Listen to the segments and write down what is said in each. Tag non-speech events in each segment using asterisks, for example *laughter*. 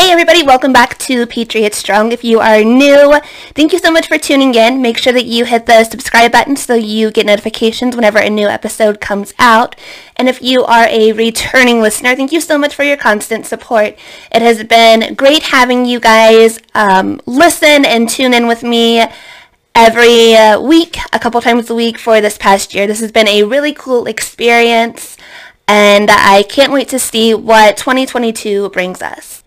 Hey everybody, welcome back to Patriot Strong. If you are new, thank you so much for tuning in. Make sure that you hit the subscribe button so you get notifications whenever a new episode comes out. And if you are a returning listener, thank you so much for your constant support. It has been great having you guys um, listen and tune in with me every uh, week, a couple times a week for this past year. This has been a really cool experience and I can't wait to see what 2022 brings us.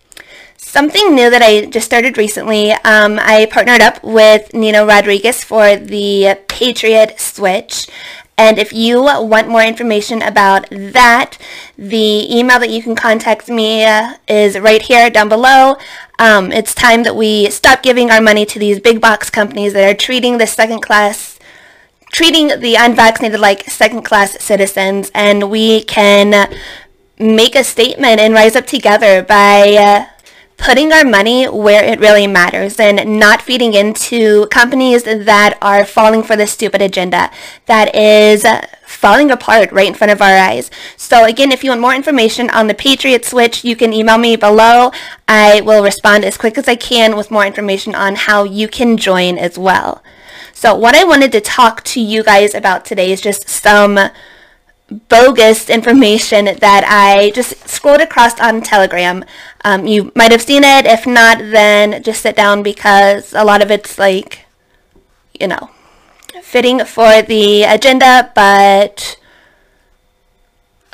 Something new that I just started recently, um, I partnered up with Nino Rodriguez for the Patriot Switch. And if you want more information about that, the email that you can contact me uh, is right here down below. Um, it's time that we stop giving our money to these big box companies that are treating the second class, treating the unvaccinated like second class citizens, and we can make a statement and rise up together by uh, putting our money where it really matters and not feeding into companies that are falling for this stupid agenda that is uh, falling apart right in front of our eyes. So again, if you want more information on the Patriot Switch, you can email me below. I will respond as quick as I can with more information on how you can join as well. So what I wanted to talk to you guys about today is just some bogus information that I just scrolled across on Telegram. Um, you might have seen it. If not, then just sit down because a lot of it's like, you know, fitting for the agenda, but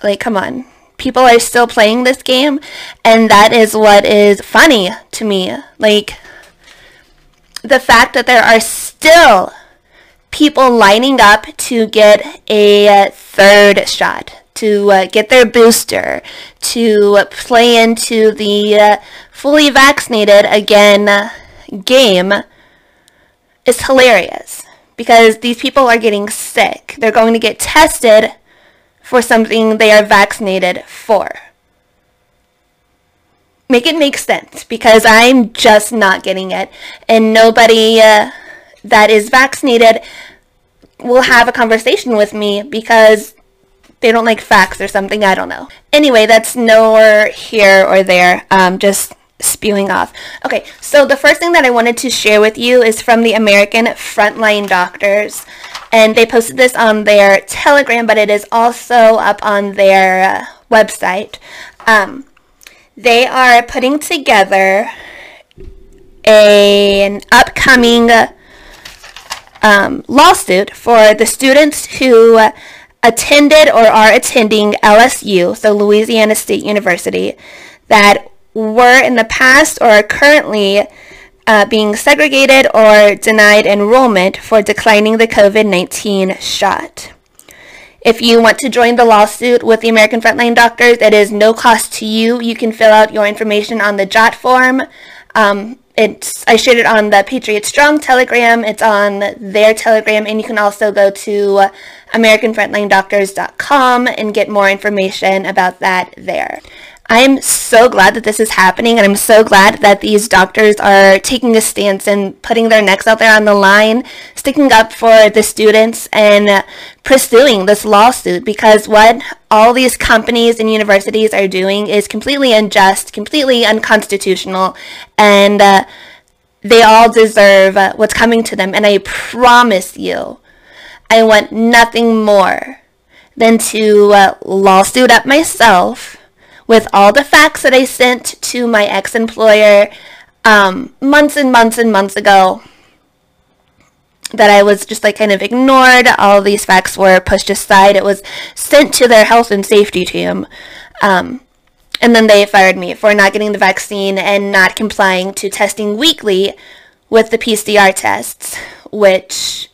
like, come on. People are still playing this game, and that is what is funny to me. Like, the fact that there are still people lining up to get a third shot, to uh, get their booster, to play into the uh, fully vaccinated again game is hilarious because these people are getting sick. They're going to get tested for something they are vaccinated for. Make it make sense because I'm just not getting it. And nobody uh, that is vaccinated will have a conversation with me because they don't like facts or something. I don't know. Anyway, that's nowhere here or there. Um, just spewing off. Okay, so the first thing that I wanted to share with you is from the American Frontline Doctors. And they posted this on their Telegram, but it is also up on their uh, website. Um, they are putting together a, an upcoming um, lawsuit for the students who attended or are attending LSU, so Louisiana State University, that were in the past or are currently uh, being segregated or denied enrollment for declining the COVID 19 shot. If you want to join the lawsuit with the American Frontline Doctors, it is no cost to you. You can fill out your information on the Jotform. Um, it's I shared it on the Patriot Strong Telegram. It's on their Telegram, and you can also go to AmericanFrontlineDoctors.com and get more information about that there. I am so glad that this is happening, and I'm so glad that these doctors are taking a stance and putting their necks out there on the line, sticking up for the students, and pursuing this lawsuit because what all these companies and universities are doing is completely unjust, completely unconstitutional, and uh, they all deserve what's coming to them. And I promise you, I want nothing more than to uh, lawsuit up myself with all the facts that I sent to my ex-employer um, months and months and months ago that I was just like kind of ignored. All these facts were pushed aside. It was sent to their health and safety team. Um, and then they fired me for not getting the vaccine and not complying to testing weekly with the PCR tests, which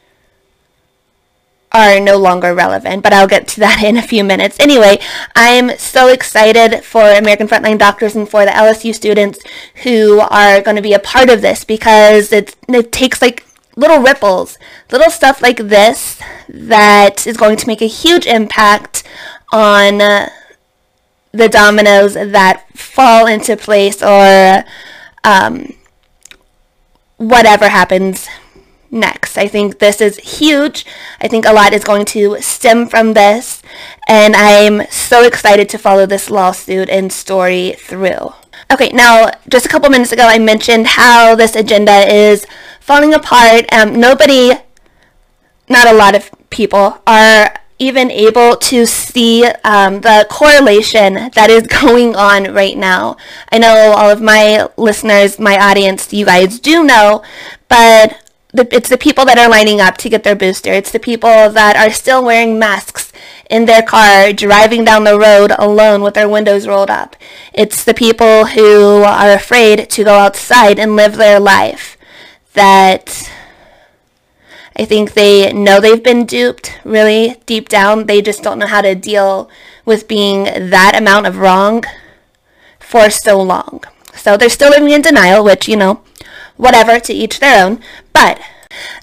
are no longer relevant, but I'll get to that *laughs* in a few minutes. Anyway, I'm so excited for American Frontline Doctors and for the LSU students who are going to be a part of this because it, it takes like little ripples, little stuff like this that is going to make a huge impact on uh, the dominoes that fall into place or um, whatever happens next. I think this is huge. I think a lot is going to stem from this, and I'm so excited to follow this lawsuit and story through. Okay, now, just a couple minutes ago, I mentioned how this agenda is falling apart. Um, nobody, not a lot of people, are even able to see um, the correlation that is *laughs* going on right now. I know all of my listeners, my audience, you guys do know, but the, it's the people that are lining up to get their booster. It's the people that are still wearing masks in their car, driving down the road alone with their windows rolled up. It's the people who are afraid to go outside and live their life that I think they know they've been duped, really, deep down. They just don't know how to deal with being that amount of wrong for so long. So they're still living in denial, which, you know, whatever, to each their own. But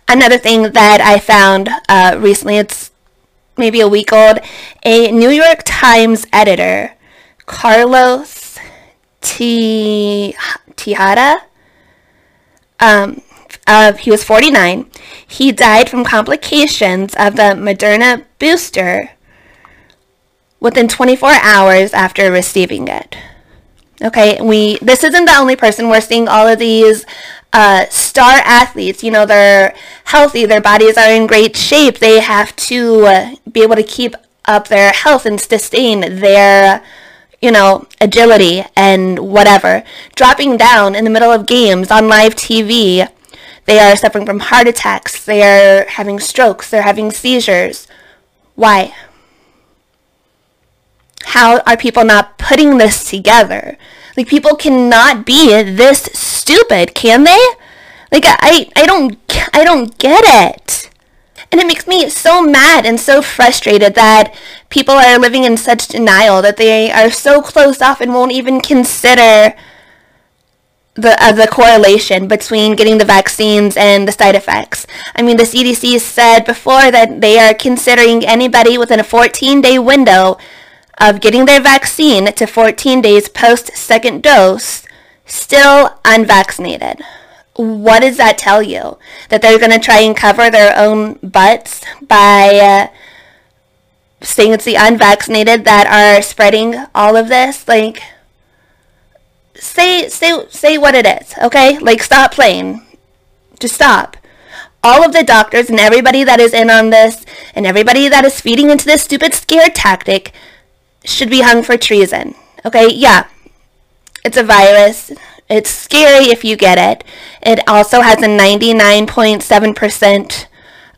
another thing that I found uh, recently, it's maybe a week old, a New York Times editor, Carlos T- Tejada, um, of he was 49. He died from complications of the Moderna booster within 24 hours after receiving it. Okay, we this isn't the only person we're seeing all of these uh, star athletes. You know, they're healthy, their bodies are in great shape. They have to uh, be able to keep up their health and sustain their you know, agility and whatever, dropping down in the middle of games on live TV they are suffering from heart attacks. They are having strokes. They're having seizures. Why? How are people not putting this together? Like people cannot be this stupid, can they? Like I I don't I don't get it. And it makes me so mad and so frustrated that people are living in such denial that they are so closed off and won't even consider the uh, the correlation between getting the vaccines and the side effects. I mean, the CDC said before that they are considering anybody within a 14-day window of getting their vaccine to 14 days post second dose still unvaccinated. What does that tell you? That they're going to try and cover their own butts by uh, saying it's the unvaccinated that are spreading all of this? Like, say say say what it is, okay? Like stop playing. Just stop. All of the doctors and everybody that is in on this and everybody that is feeding into this stupid scare tactic should be hung for treason. Okay? Yeah. It's a virus. It's scary if you get it. It also has a 99.7%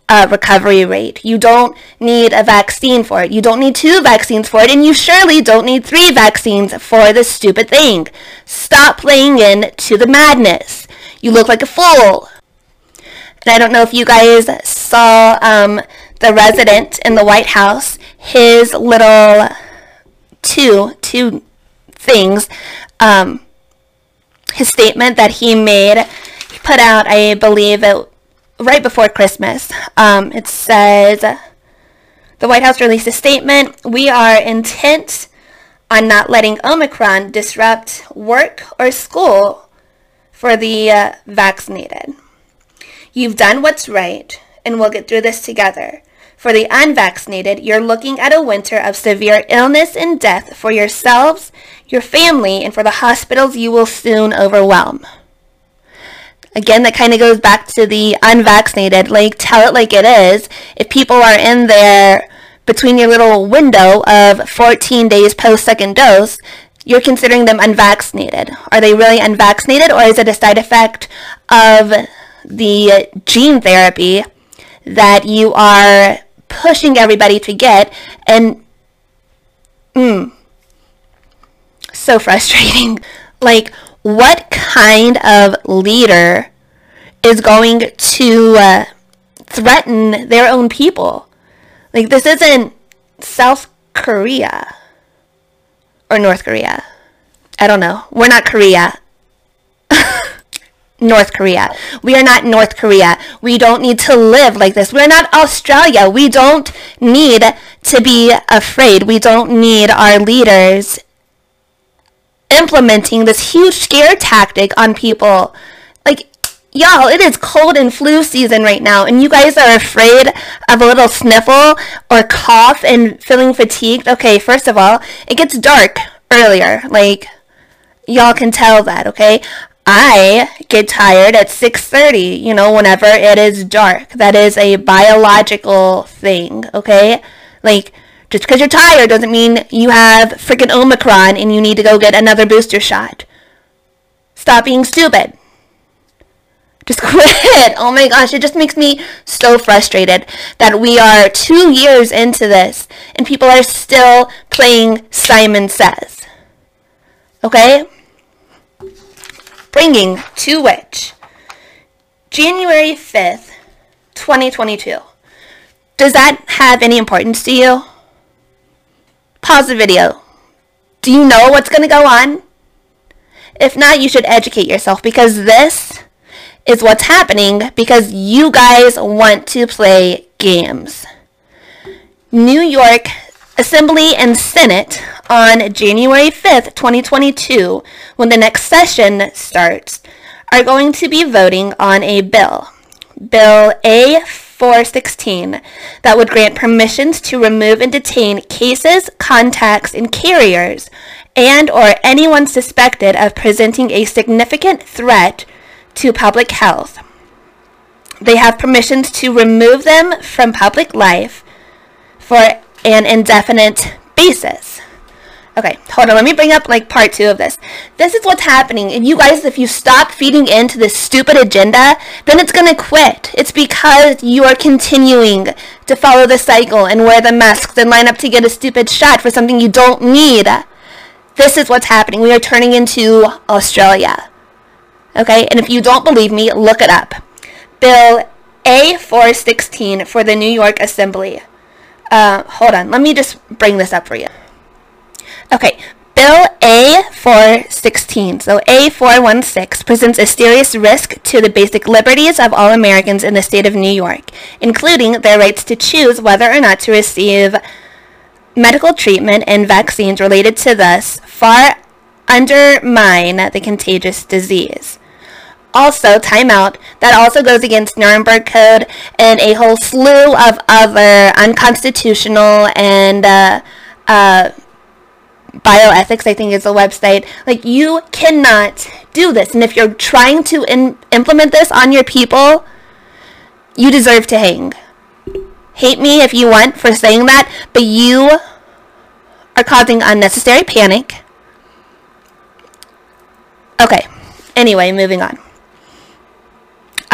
uh, recovery rate. You don't need a vaccine for it. You don't need two vaccines for it. And you surely don't need three vaccines for this stupid thing. Stop playing in to the madness. You look like a fool. And I don't know if you guys saw um, the resident in the White House, his little two, two things, um, his statement that he made, he put out, I believe it right before Christmas. Um, it says the White House released a statement. We are intent on not letting Omicron disrupt work or school for the uh, vaccinated. You've done what's right, and we'll get through this together. For the unvaccinated, you're looking at a winter of severe illness and death for yourselves, your family, and for the hospitals you will soon overwhelm. Again, that kind of goes back to the unvaccinated. Like, tell it like it is. If people are in there between your little window of 14 days post second dose, you're considering them unvaccinated. Are they really unvaccinated, or is it a side effect of the gene therapy that you are pushing everybody to get? And, mm, so *laughs* frustrating. Like, what kind of leader is going to uh, threaten their own people? Like, this isn't South Korea or North Korea. I don't know. We're not Korea. North Korea. We are not North Korea. We don't need to live like this. We're not Australia. We don't need to be afraid. We don't need our leaders implementing this huge scare tactic on people. Like, y'all, it is cold and flu season right now, and you guys are afraid of a little sniffle or cough and feeling fatigued. Okay, first of all, it gets dark earlier. Like, y'all can tell that, okay? I get tired at 6:30, you know, whenever it is dark. That is a biological thing, okay? Like just because you're tired doesn't mean you have freaking Omicron and you need to go get another booster shot. Stop being stupid. Just *laughs* quit. Oh my gosh, it just makes me so frustrated that we are two years into this and people are still playing Simon Says. Okay? Bringing to which January 5th, 2022. Does that have any importance to you? Pause the video. Do you know what's going to go on? If not, you should educate yourself because this is what's happening because you guys want to play games. New York Assembly and Senate on January 5th, 2022, when the next session starts, are going to be voting on a bill, Bill A416, that would grant permissions to remove and detain cases, contacts, and carriers and or anyone suspected of presenting a significant threat to public health. They have permissions to remove them from public life for an indefinite basis. Okay, hold on. Let me bring up like part two of this. This is what's happening. And you guys, if you stop feeding into this stupid agenda, then it's going to quit. It's because you are continuing to follow the cycle and wear the masks and line up to get a stupid shot for something you don't need. This is what's happening. We are turning into Australia. Okay, and if you don't believe me, look it up. Bill A416 for the New York Assembly. Uh, hold on, let me just bring this up for you. Okay, Bill A416, so A416, presents a serious risk to the basic liberties of all Americans in the state of New York, including their rights to choose whether or not to receive medical treatment and vaccines related to this far undermine the contagious disease also timeout that also goes against Nuremberg Code and a whole slew of other unconstitutional and uh, uh, bioethics I think is the website. Like you cannot do this. And if you're trying to in- implement this on your people you deserve to hang. Hate me if you want for saying that but you are causing unnecessary panic. Okay. Anyway moving on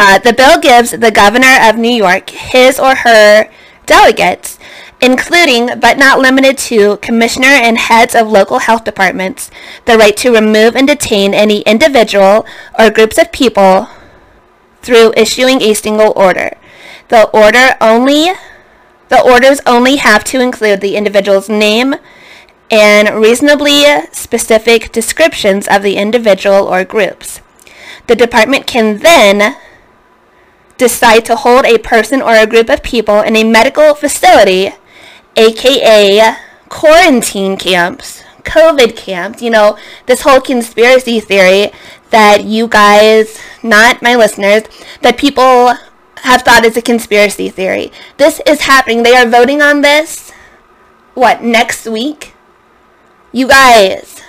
uh, the bill gives the governor of New York his or her delegates, including but not limited to commissioner and heads of local health departments, the right to remove and detain any individual or groups of people through issuing a single order. The order only the orders only have to include the individual's name and reasonably specific descriptions of the individual or groups. The department can then decide to hold a person or a group of people in a medical facility, aka quarantine camps, COVID camps, you know, this whole conspiracy theory that you guys, not my listeners, that people have thought is a conspiracy theory. This is happening. They are voting on this, what, next week? You guys,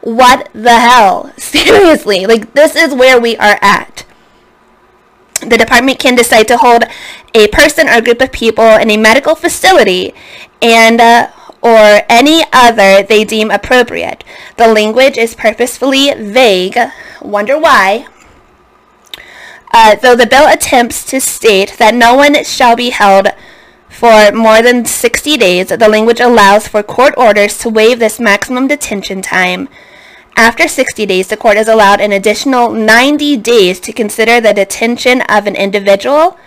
what the hell? *laughs* Seriously, like, this is where we are at the department can decide to hold a person or group of people in a medical facility and uh, or any other they deem appropriate. The language is purposefully vague. Wonder why? Uh, though the bill attempts to state that no one shall be held for more than 60 days, the language allows for court orders to waive this maximum detention time after 60 days, the court is allowed an additional 90 days to consider the detention of an individual,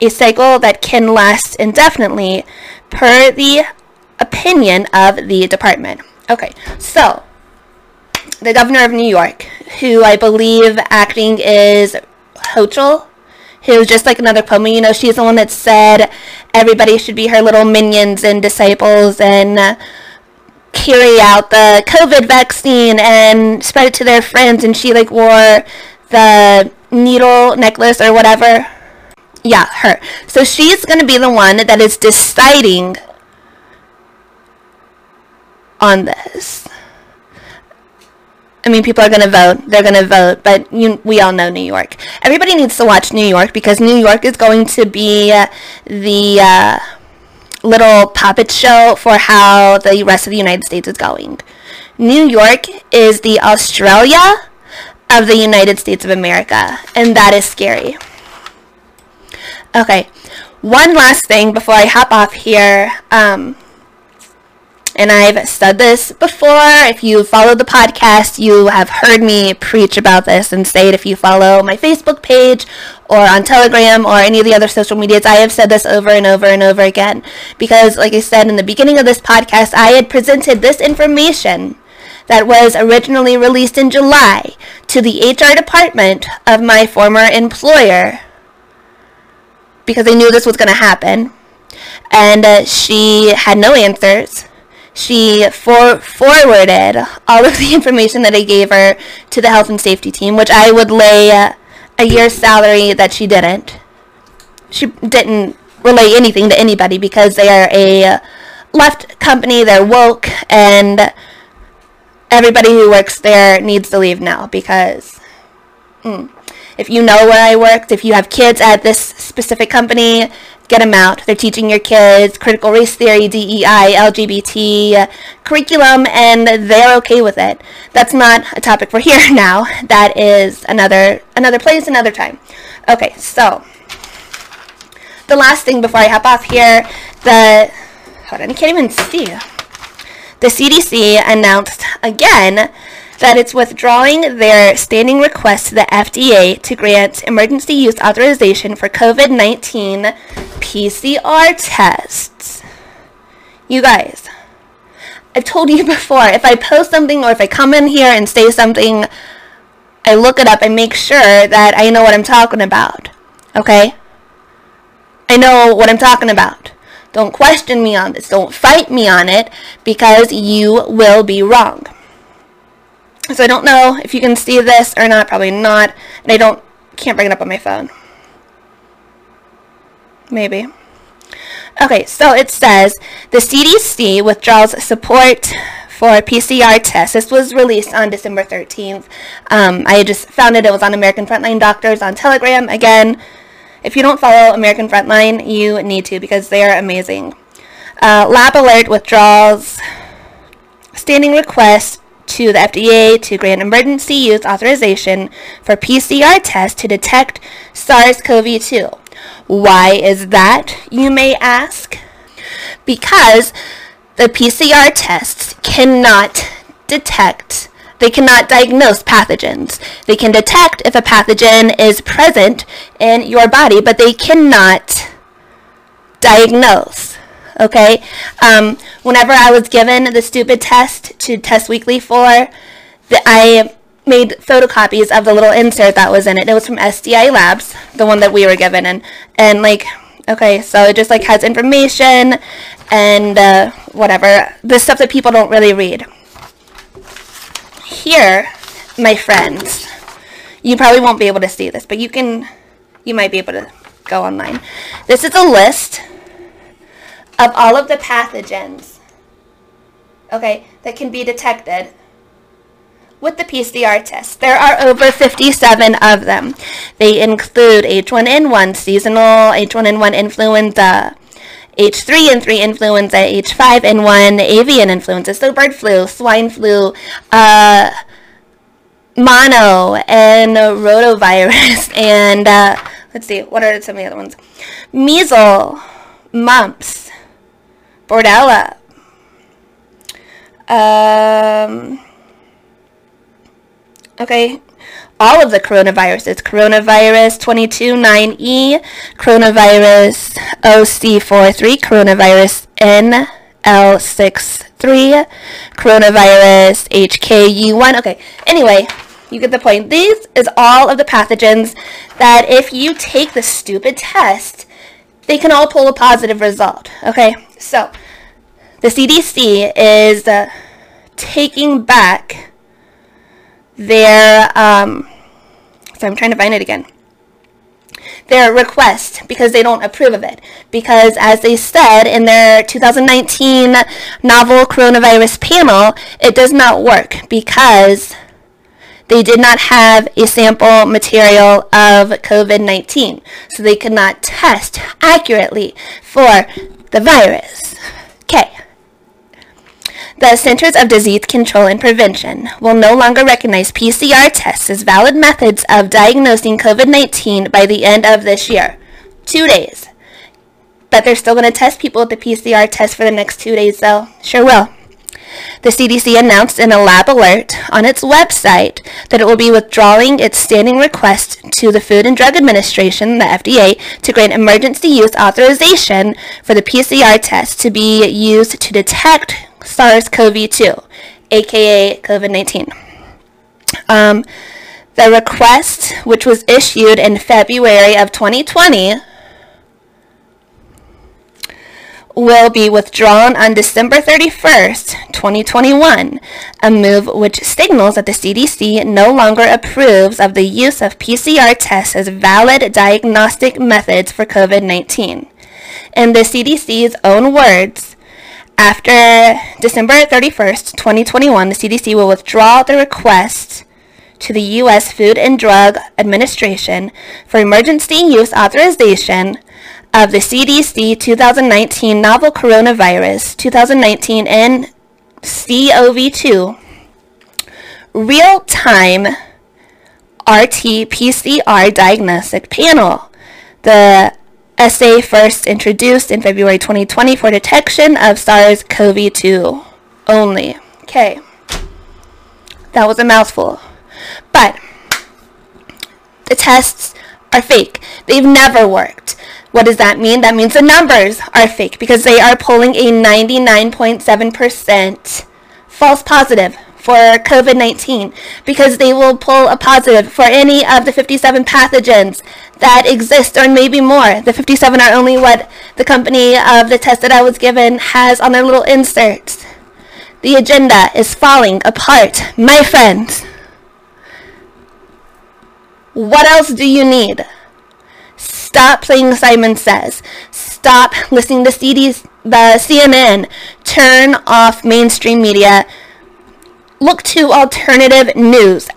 a cycle that can last indefinitely per the opinion of the department. Okay, so the governor of New York, who I believe acting is Hochul, who's just like another Cuomo. You know, she's the one that said everybody should be her little minions and disciples and. Uh, carry out the COVID vaccine and spread it to their friends, and she like wore the needle necklace or whatever. Yeah, her. So she's going to be the one that is deciding on this. I mean, people are going to vote. They're going to vote, but you, we all know New York. Everybody needs to watch New York because New York is going to be the uh, little puppet show for how the rest of the United States is going. New York is the Australia of the United States of America, and that is scary. Okay, one last thing before I hop off here. Um, and I've said this before. If you follow the podcast, you have heard me preach about this and say it if you follow my Facebook page or on Telegram or any of the other social medias. I have said this over and over and over again because, like I said in the beginning of this podcast, I had presented this information that was originally released in July to the HR department of my former employer because I knew this was going to happen. And uh, she had no answers she for- forwarded all of the *laughs* information that I gave her to the health and safety team, which I would lay a year's salary that she didn't. She didn't relay anything to anybody because they are a left company, they're woke, and everybody who works there needs to leave now because. Mm, if you know where I worked, if you have kids at this specific company, get them out. They're teaching your kids critical race theory, DEI, LGBT curriculum, and they're okay with it. That's not a topic for *laughs* here now. That is another another place, another time. Okay, so the last thing before I hop off here, the hold on, I can't even see. The CDC announced again that it's withdrawing their standing request to the FDA to grant emergency use authorization for COVID 19 PCR tests. You guys, I've told you *laughs* before, if I post something or if I come in here and say something, I look it up and make sure that I know what I'm talking about. Okay? I know what I'm talking about. Don't question me on this. Don't fight me on it because you will be wrong. So I don't know if you can see this or not, probably not. And I don't can't bring it up on my phone. Maybe. Okay, so it says the CDC withdraws support for PCR tests. This was released on December 13th. Um, I just found it. It was on American Frontline Doctors on Telegram. Again, if you don't follow American Frontline, you need to because they are amazing. Uh, Lab Alert withdraws standing request to the FDA to grant emergency use authorization for PCR tests to detect SARS CoV 2. Why is that, you may ask? Because the PCR tests cannot detect, they cannot diagnose pathogens. They can detect if a pathogen is present in your body, but they cannot diagnose okay? Um, whenever I was given the stupid test to test weekly for, the, I made photocopies of the little insert that was in it. It was from SDI Labs, the one that we were given, and and like, okay, so it just like has information and uh, whatever the stuff that people don't really read. Here, my friends, you probably won't be able to see this, but you can, you might be able to go online. This is a list of all of the pathogens, okay, that can be detected with the PCR test. There are over 57 of them. They include H1N1, seasonal H1N1 influenza, H3N3 influenza, H5N1 avian influenza, so bird flu, swine flu, uh, mono, and rotavirus, *laughs* and uh, let's see, what are some of the other ones? Measles, mumps, Bordella. Um, okay, all of the coronaviruses. Coronavirus 229E, coronavirus OC43, coronavirus NL63, coronavirus HKU1. Okay, anyway, you get the point. These is all of the pathogens that if you take the stupid test, they can all pull a positive result. Okay, so the CDC is uh, taking back their, um, so I'm trying to find it again, their request because they don't approve of it. Because as they said in their 2019 novel coronavirus panel, it does not work because they did not have a sample material of COVID 19, so they could not test accurately for the virus. Okay. The Centers of Disease Control and Prevention will no longer recognize PCR tests as valid methods of diagnosing COVID 19 by the end of this year. Two days. But they're still going to test people with the PCR test for the next two days, though. Sure will. The CDC announced in a lab alert on its website that it will be withdrawing its standing request to the Food and Drug Administration, the FDA, to grant emergency use authorization for the PCR test to be used to detect SARS-CoV-2, aka COVID-19. Um, the request, which was issued in February of 2020, will be withdrawn on December 31st, 2021, a move which signals that the CDC no longer approves of the use of PCR tests as valid diagnostic methods for COVID 19. In the CDC's own words, after December 31st, 2021, the CDC will withdraw the request to the U.S. Food and Drug Administration for emergency use authorization of the CDC 2019 novel coronavirus 2019 NCOV2 real-time RT-PCR diagnostic panel. The assay first introduced in February 2020 for detection of SARS-CoV-2 only. Okay. That was a mouthful. But the tests are fake. They've never worked. What does that mean? That means the numbers are fake because they are pulling a 99.7% false positive for COVID 19 because they will pull a positive for any of the 57 pathogens that exist, or maybe more. The 57 are only what the company of the test that I was given has on their little inserts. The agenda is falling apart, my friends. What else do you need? Stop playing Simon Says. Stop listening to CDs, the uh, CNN. Turn off mainstream media. Look to alternative news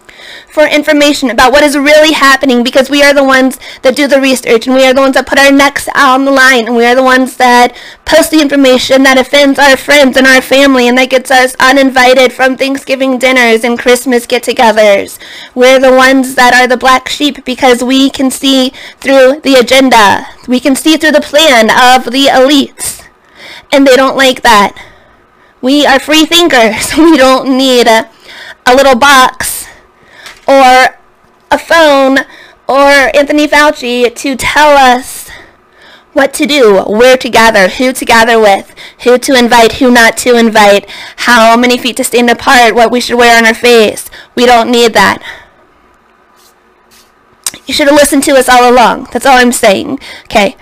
for information about what is really happening because we are the ones that do the research and we are the ones that put our necks on the line and we are the ones that post the information that offends our friends and our family and that gets us uninvited from Thanksgiving dinners and Christmas get-togethers. We're the ones that are the black sheep because we can see through the agenda. We can see through the plan of the elites. And they don't like that. We are free thinkers. *laughs* We don't need a, a little box or a phone or Anthony Fauci to tell us what to do, where to gather, who to gather with, who to invite, who not to invite, how many feet to stand apart, what we should wear on our face. We don't need that. You should have listened to us all along. That's all I'm saying. Okay.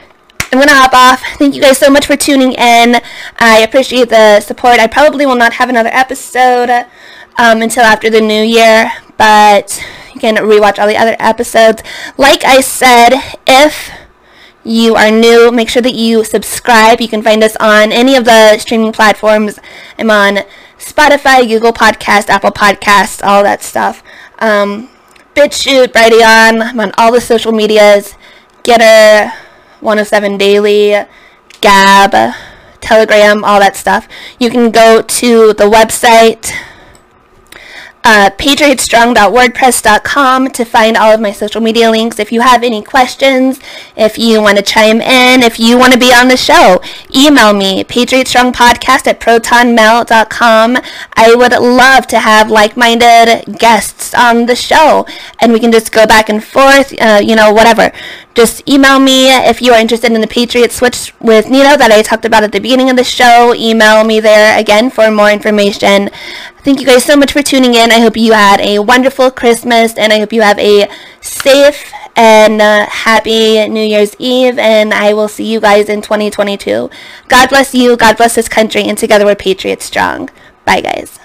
I'm going to hop off. Thank you guys so much for tuning in. I appreciate the support. I probably will not have another episode um, until after the new year, but you can rewatch all the other episodes. Like I said, if you are new, make sure that you subscribe. You can find us on any of the streaming platforms. I'm on Spotify, Google Podcast, Apple Podcasts, all that stuff. Um, BitChute, Brighteon. I'm on all the social medias. Gettr, 107 Daily, Gab, Telegram, all that stuff. You can go to the website uh, patriotstrong.wordpress.com to find all of my social media links. If you have any questions, if you want to chime in, if you want to be on the show, email me, patriotstrongpodcast at protonmail.com. I would love to have like-minded guests on the show, and we can just go back and forth, uh, you know, whatever. Just email me if you are interested in the Patriot Switch with Nino that I talked about at the beginning of the show. Email me there again for more information. Thank you guys so much for tuning in. I hope you had a wonderful Christmas and I hope you have a safe and uh, happy New Year's Eve. And I will see you guys in 2022. God bless you. God bless this country. And together we're Patriots strong. Bye, guys.